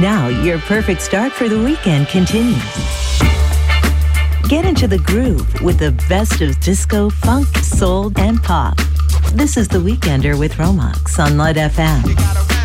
Now, your perfect start for the weekend continues. Get into the groove with the best of disco, funk, soul, and pop. This is The Weekender with Romax on Light FM.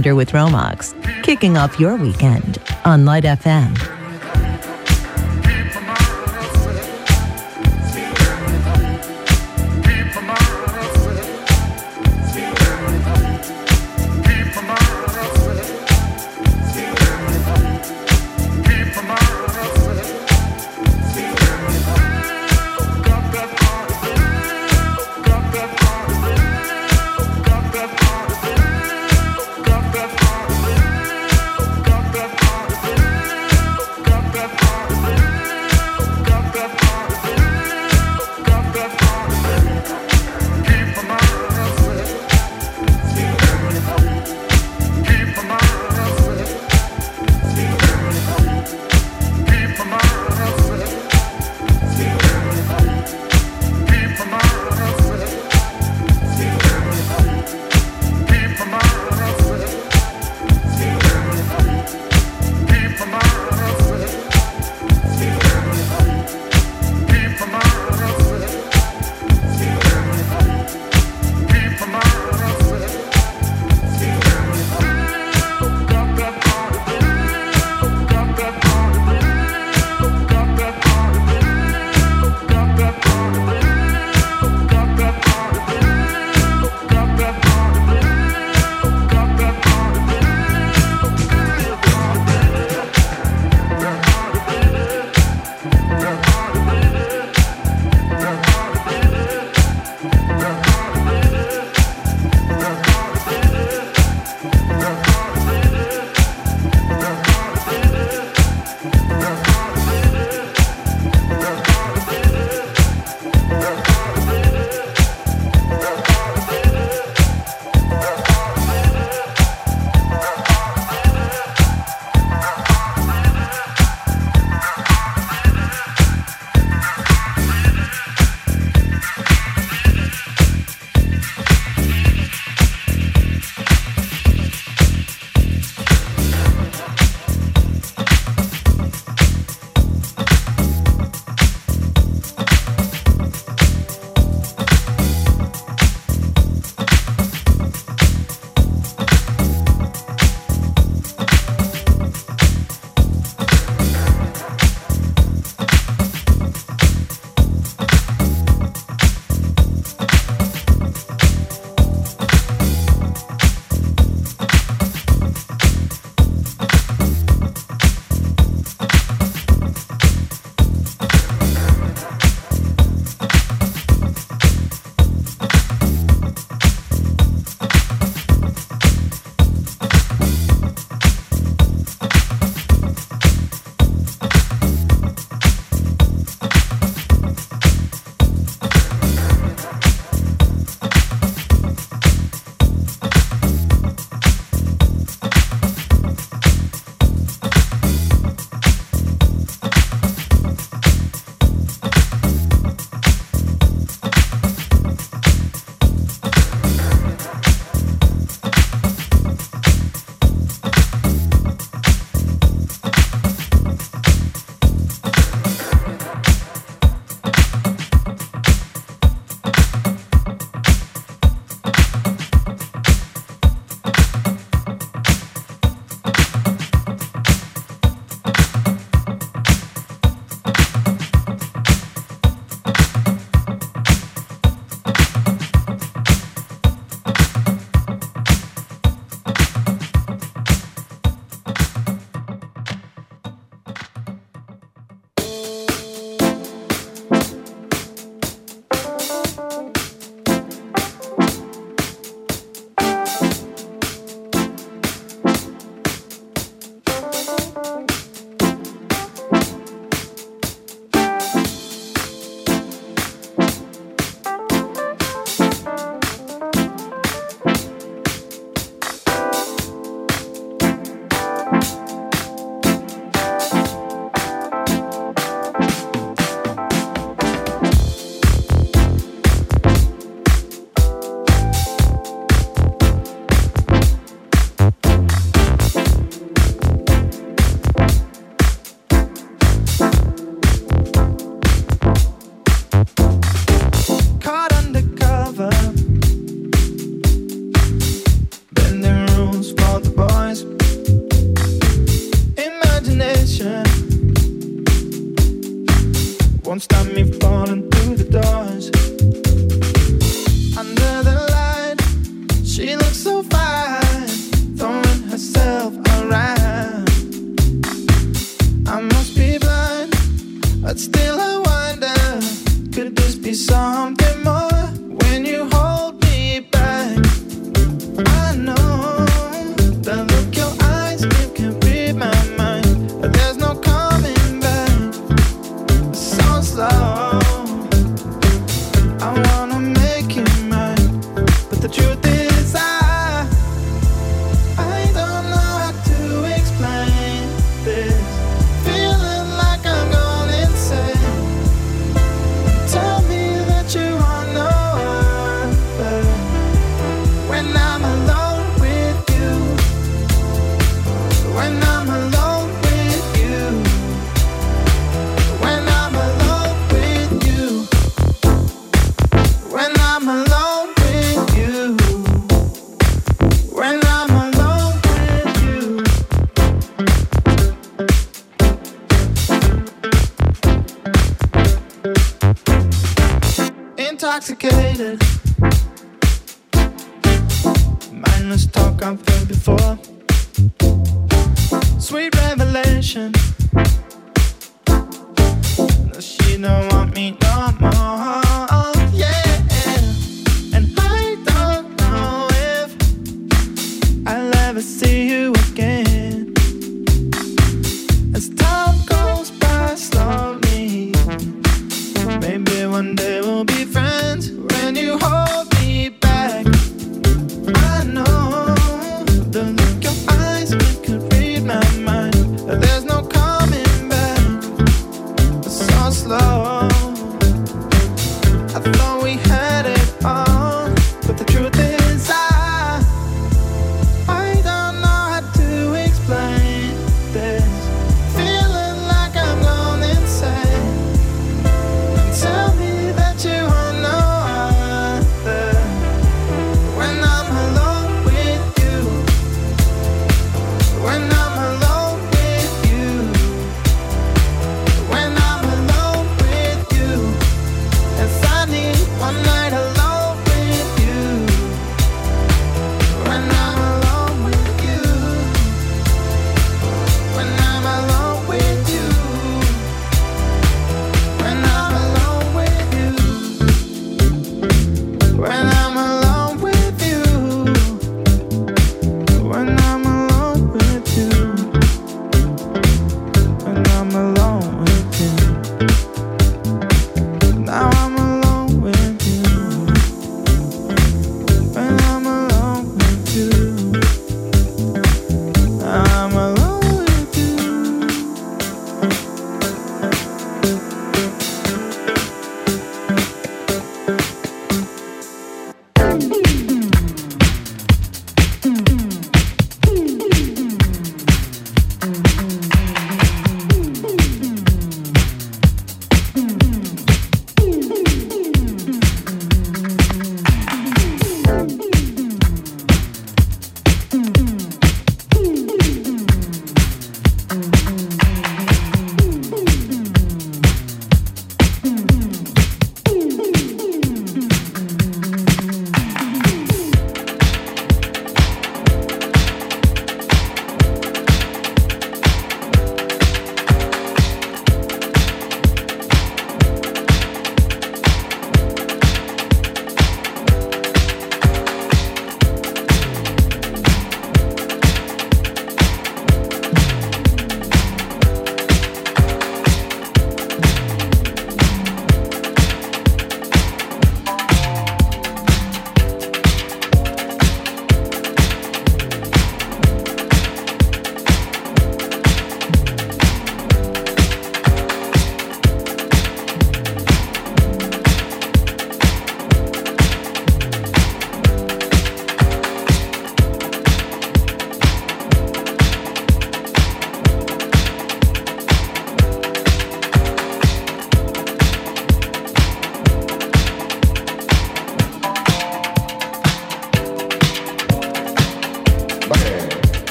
Weekender with Romax, kicking off your weekend on Light FM. before. Sweet revelation.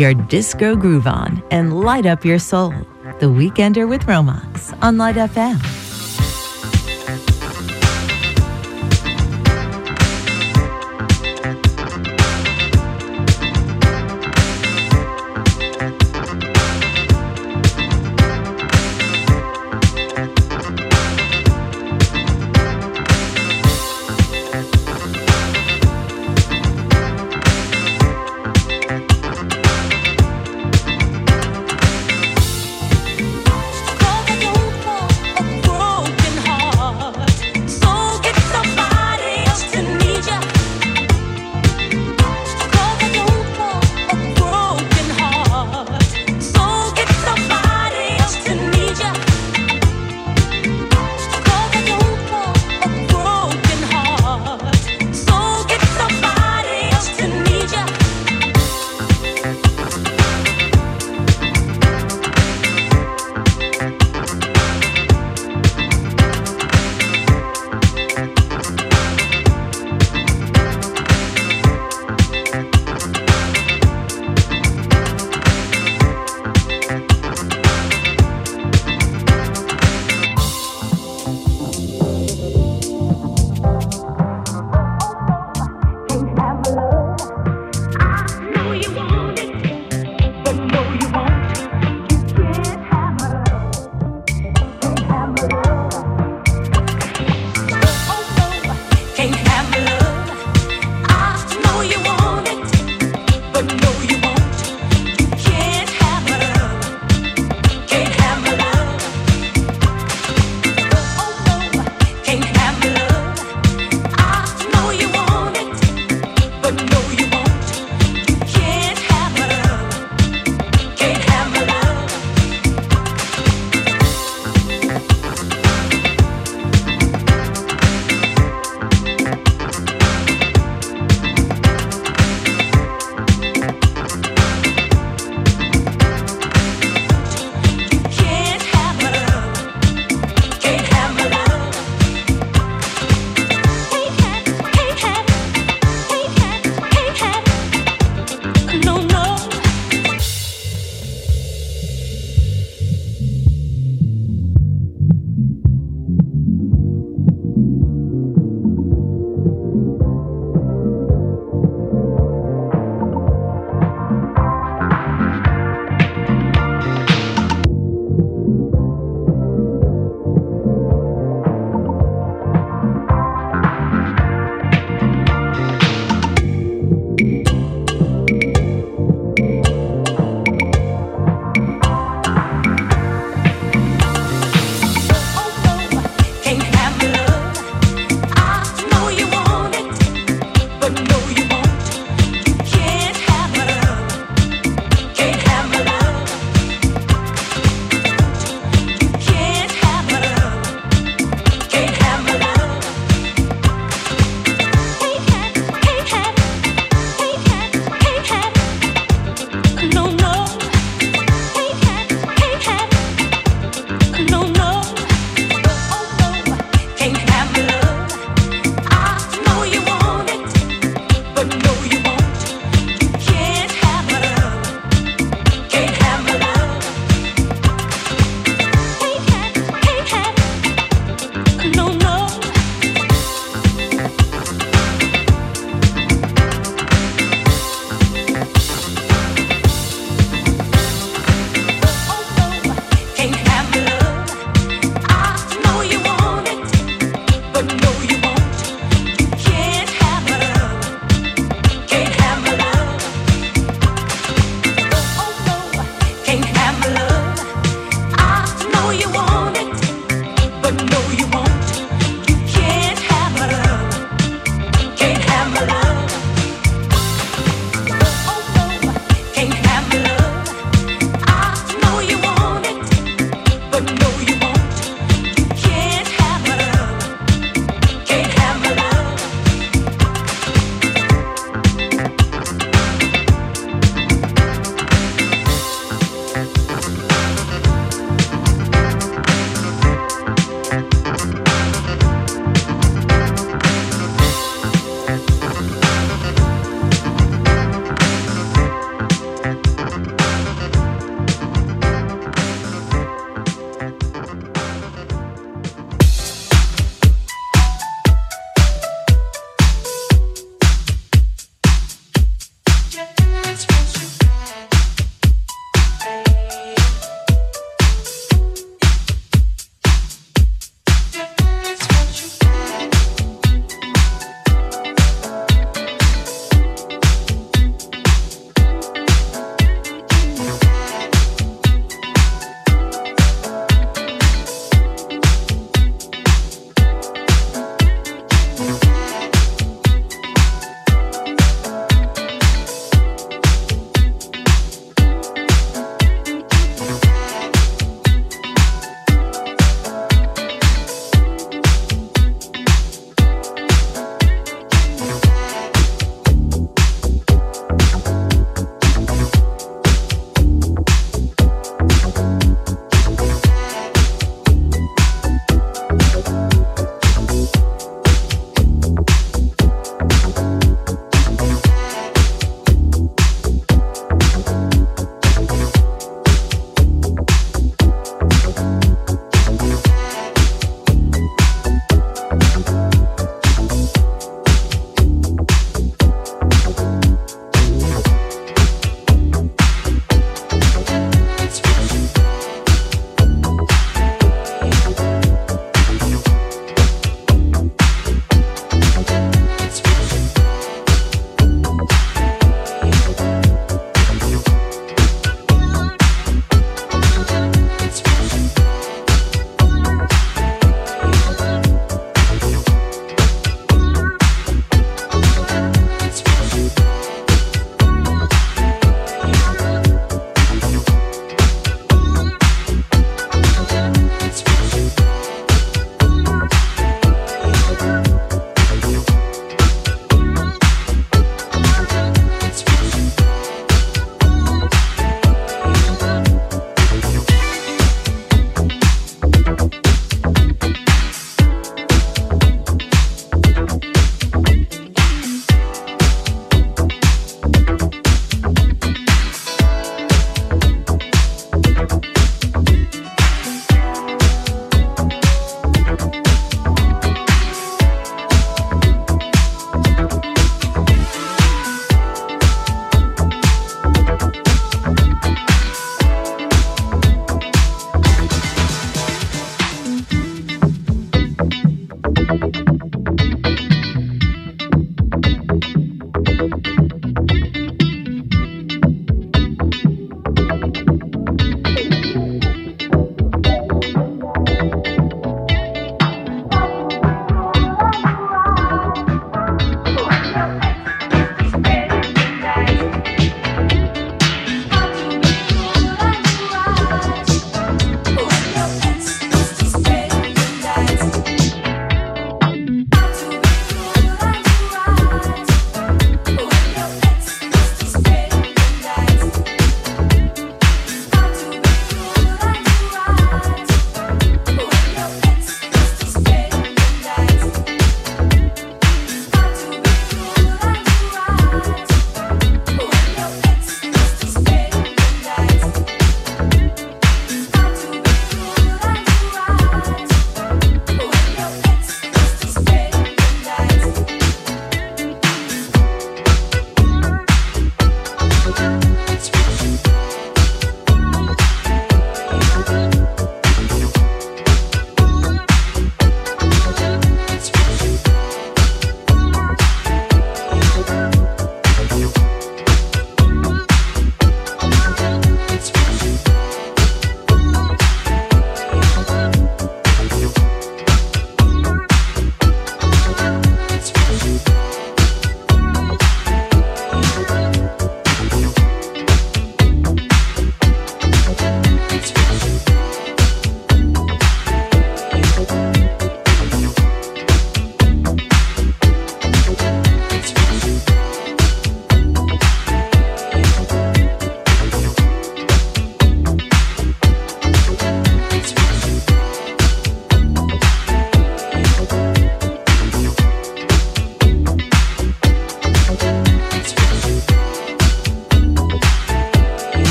Your disco groove on and light up your soul. The Weekender with Romas on Light FM.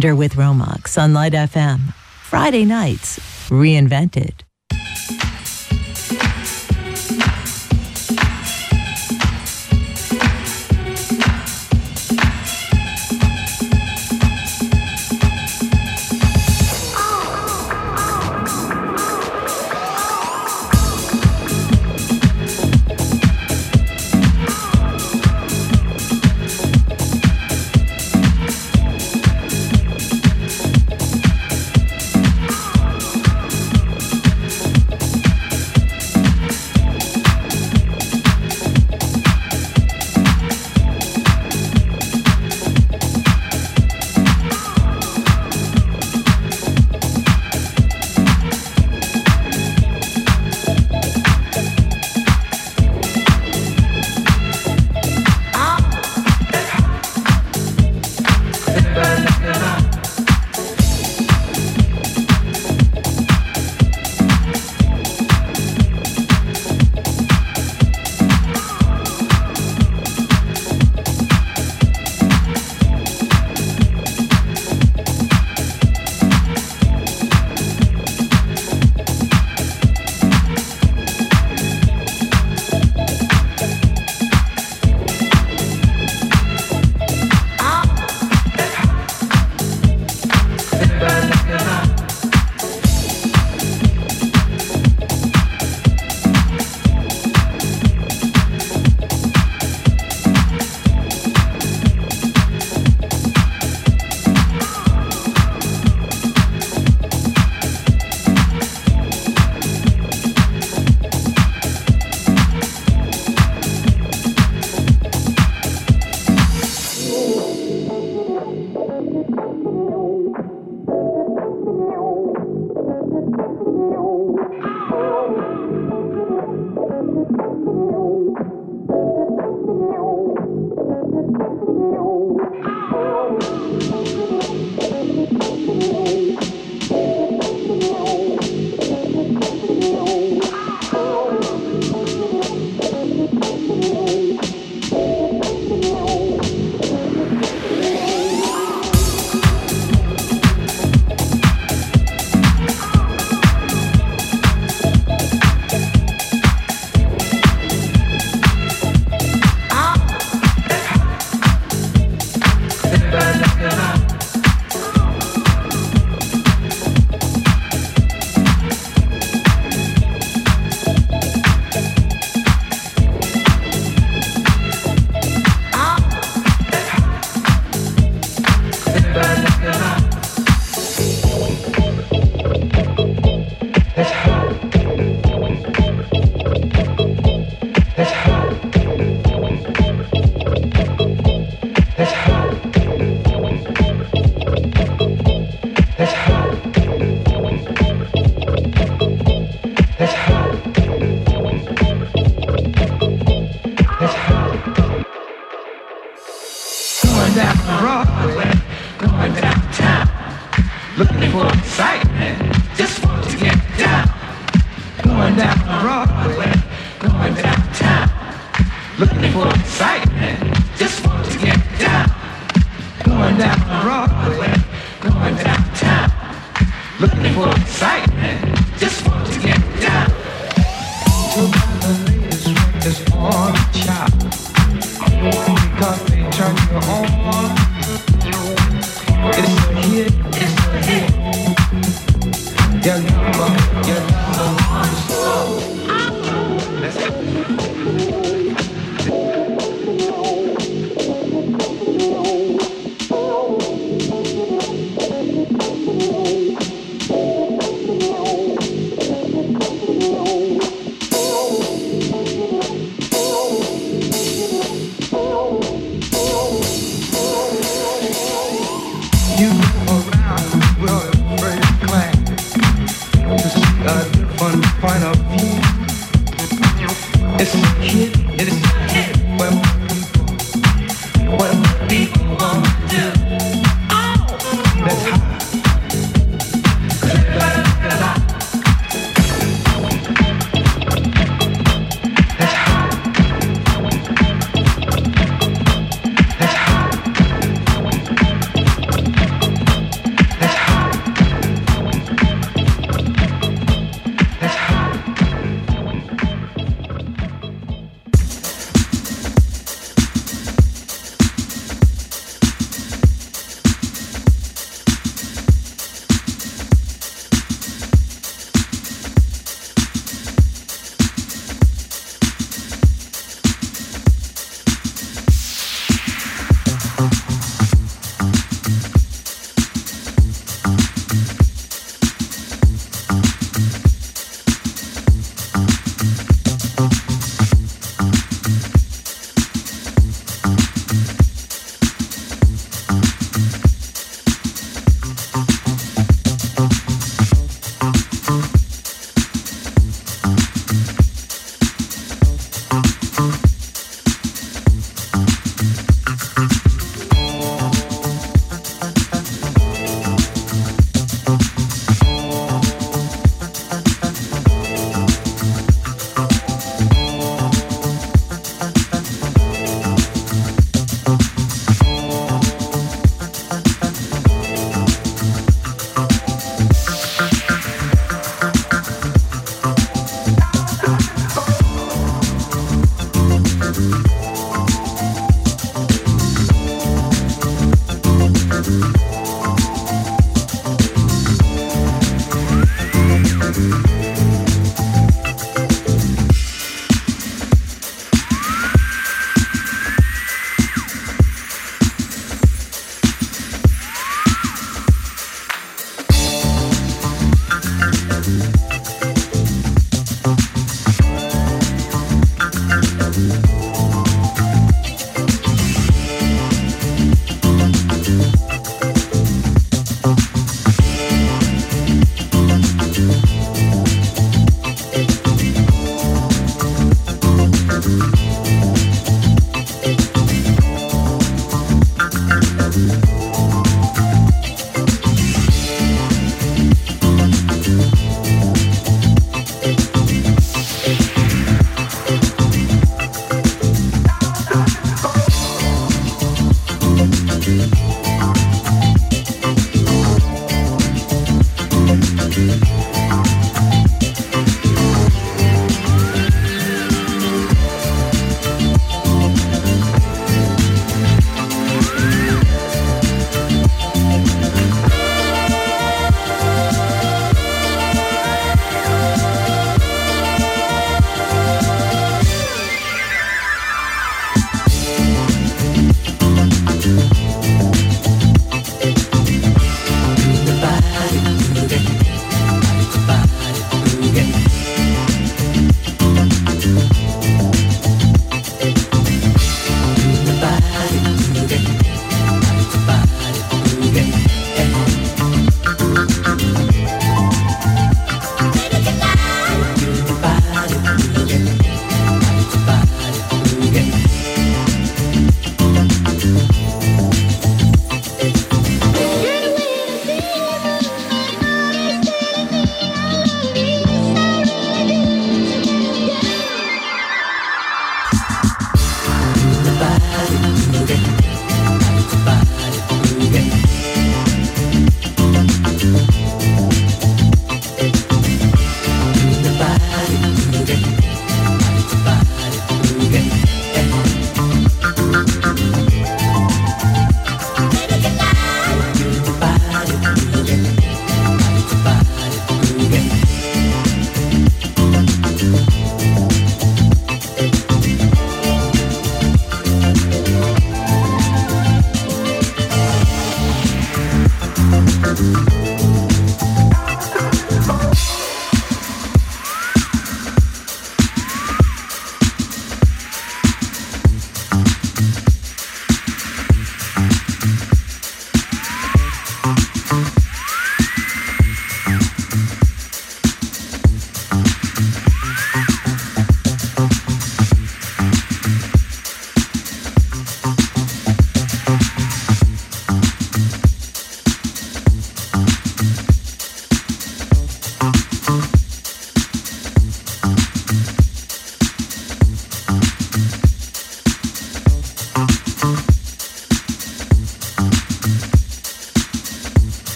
With Romox on Light FM. Friday nights, reinvented. looking for excitement, just want to get down. To the latest because they turn you on.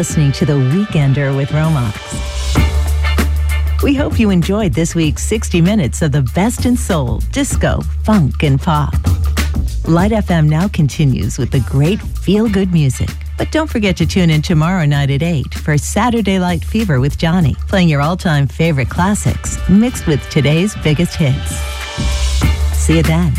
Listening to The Weekender with Romax. We hope you enjoyed this week's 60 minutes of the best in soul, disco, funk, and pop. Light FM now continues with the great feel good music. But don't forget to tune in tomorrow night at 8 for Saturday Light Fever with Johnny, playing your all time favorite classics mixed with today's biggest hits. See you then.